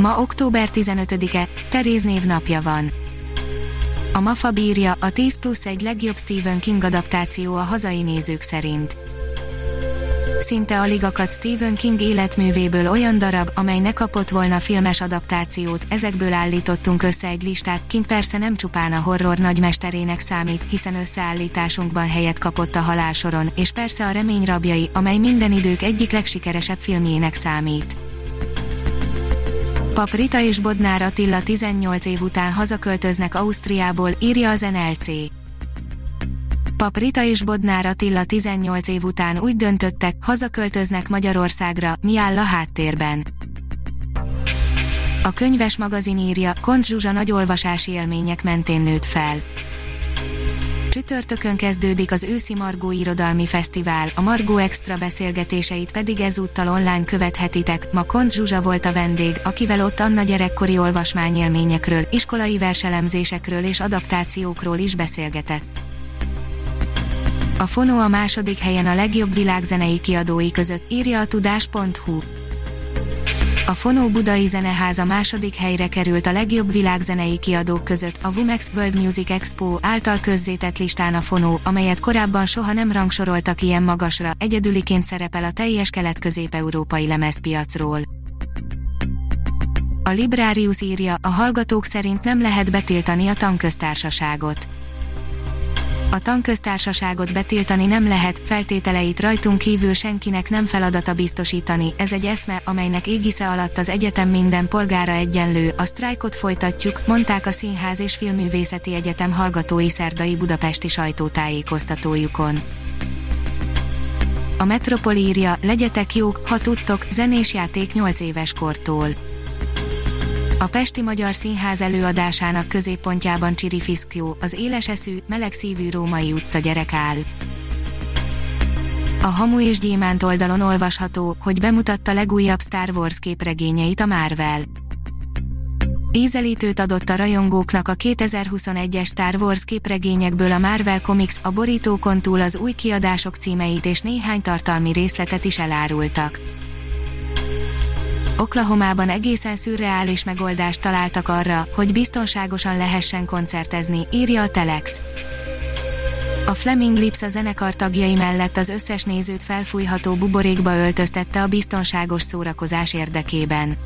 Ma október 15-e, Teréz napja van. A MAFA bírja, a 10 plusz egy legjobb Stephen King adaptáció a hazai nézők szerint. Szinte alig akadt Stephen King életművéből olyan darab, amely ne kapott volna filmes adaptációt, ezekből állítottunk össze egy listát, King persze nem csupán a horror nagymesterének számít, hiszen összeállításunkban helyet kapott a halálsoron, és persze a remény rabjai, amely minden idők egyik legsikeresebb filmjének számít. Pap Rita és Bodnár Attila 18 év után hazaköltöznek Ausztriából, írja az NLC. Pap Rita és Bodnár Attila 18 év után úgy döntöttek, hazaköltöznek Magyarországra, mi áll a háttérben. A könyves magazin írja, Kont Zsuzsa nagy olvasási élmények mentén nőtt fel. Csütörtökön kezdődik az őszi Margó Irodalmi Fesztivál, a Margó Extra beszélgetéseit pedig ezúttal online követhetitek. Ma Kont Zsuzsa volt a vendég, akivel ott Anna gyerekkori olvasmányélményekről, iskolai verselemzésekről és adaptációkról is beszélgetett. A Fono a második helyen a legjobb világzenei kiadói között, írja a tudás.hu. A Fonó Budai Zeneháza második helyre került a legjobb világzenei kiadók között a Vumex World Music Expo által közzétett listán a Fonó, amelyet korábban soha nem rangsoroltak ilyen magasra, egyedüliként szerepel a teljes kelet-közép-európai lemezpiacról. A Librarius írja, a hallgatók szerint nem lehet betiltani a tanköztársaságot a tanköztársaságot betiltani nem lehet, feltételeit rajtunk kívül senkinek nem feladata biztosítani, ez egy eszme, amelynek égisze alatt az egyetem minden polgára egyenlő, a sztrájkot folytatjuk, mondták a Színház és Filmművészeti Egyetem hallgatói szerdai budapesti sajtótájékoztatójukon. A Metropol írja, legyetek jók, ha tudtok, zenés játék 8 éves kortól a Pesti Magyar Színház előadásának középpontjában Csiri Fiszkjó, az éleseszű, melegszívű római utca gyerek áll. A Hamu és Gyémánt oldalon olvasható, hogy bemutatta legújabb Star Wars képregényeit a Marvel. Ízelítőt adott a rajongóknak a 2021-es Star Wars képregényekből a Marvel Comics, a borítókon túl az új kiadások címeit és néhány tartalmi részletet is elárultak. Oklahomában egészen szürreális megoldást találtak arra, hogy biztonságosan lehessen koncertezni, írja a Telex. A Fleming Lips a zenekar tagjai mellett az összes nézőt felfújható buborékba öltöztette a biztonságos szórakozás érdekében.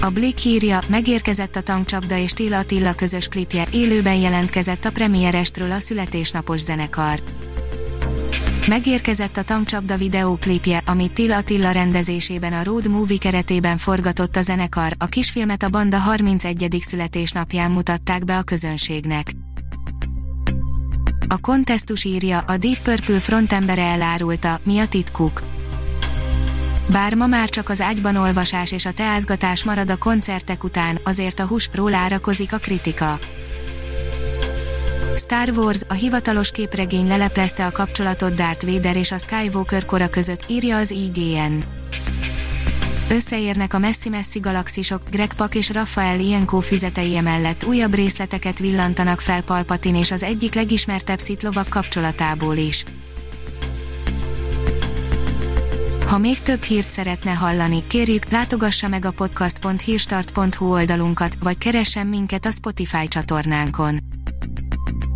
A Blick írja, megérkezett a tankcsapda és Tilla Attila közös klipje, élőben jelentkezett a premierestről a születésnapos zenekar. Megérkezett a tankcsapda videóklipje, amit Till Attila rendezésében a Road Movie keretében forgatott a zenekar, a kisfilmet a banda 31. születésnapján mutatták be a közönségnek. A kontesztus írja, a Deep Purple frontembere elárulta, mi a titkuk. Bár ma már csak az ágyban olvasás és a teázgatás marad a koncertek után, azért a húsról árakozik a kritika. Star Wars, a hivatalos képregény leleplezte a kapcsolatot Darth Vader és a Skywalker kora között, írja az IGN. Összeérnek a messzi-messzi galaxisok, Greg Pak és Rafael Ienko füzetei emellett újabb részleteket villantanak fel Palpatin és az egyik legismertebb szitlovak kapcsolatából is. Ha még több hírt szeretne hallani, kérjük, látogassa meg a podcast.hírstart.hu oldalunkat, vagy keressen minket a Spotify csatornánkon